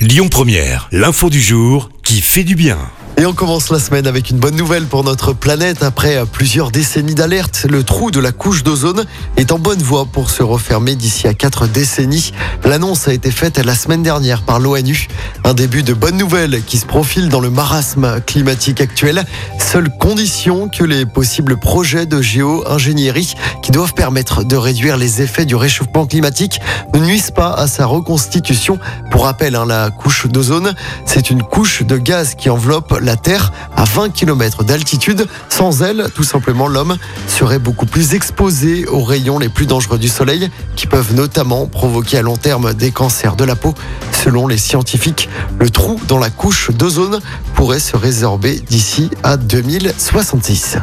Lyon Première, l'info du jour qui fait du bien. Et on commence la semaine avec une bonne nouvelle pour notre planète. Après plusieurs décennies d'alerte, le trou de la couche d'ozone est en bonne voie pour se refermer d'ici à quatre décennies. L'annonce a été faite la semaine dernière par l'ONU. Un début de bonnes nouvelles qui se profile dans le marasme climatique actuel. Seule condition que les possibles projets de géo-ingénierie qui doivent permettre de réduire les effets du réchauffement climatique ne nuisent pas à sa reconstitution. Pour rappel, hein, la couche d'ozone, c'est une couche de gaz qui enveloppe la Terre à 20 km d'altitude. Sans elle, tout simplement, l'homme serait beaucoup plus exposé aux rayons les plus dangereux du Soleil, qui peuvent notamment provoquer à long terme des cancers de la peau. Selon les scientifiques, le trou dans la couche d'ozone pourrait se résorber d'ici à 2066.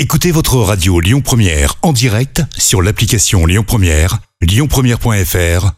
Écoutez votre radio Lyon Première en direct sur l'application Lyon Première, lyonpremière.fr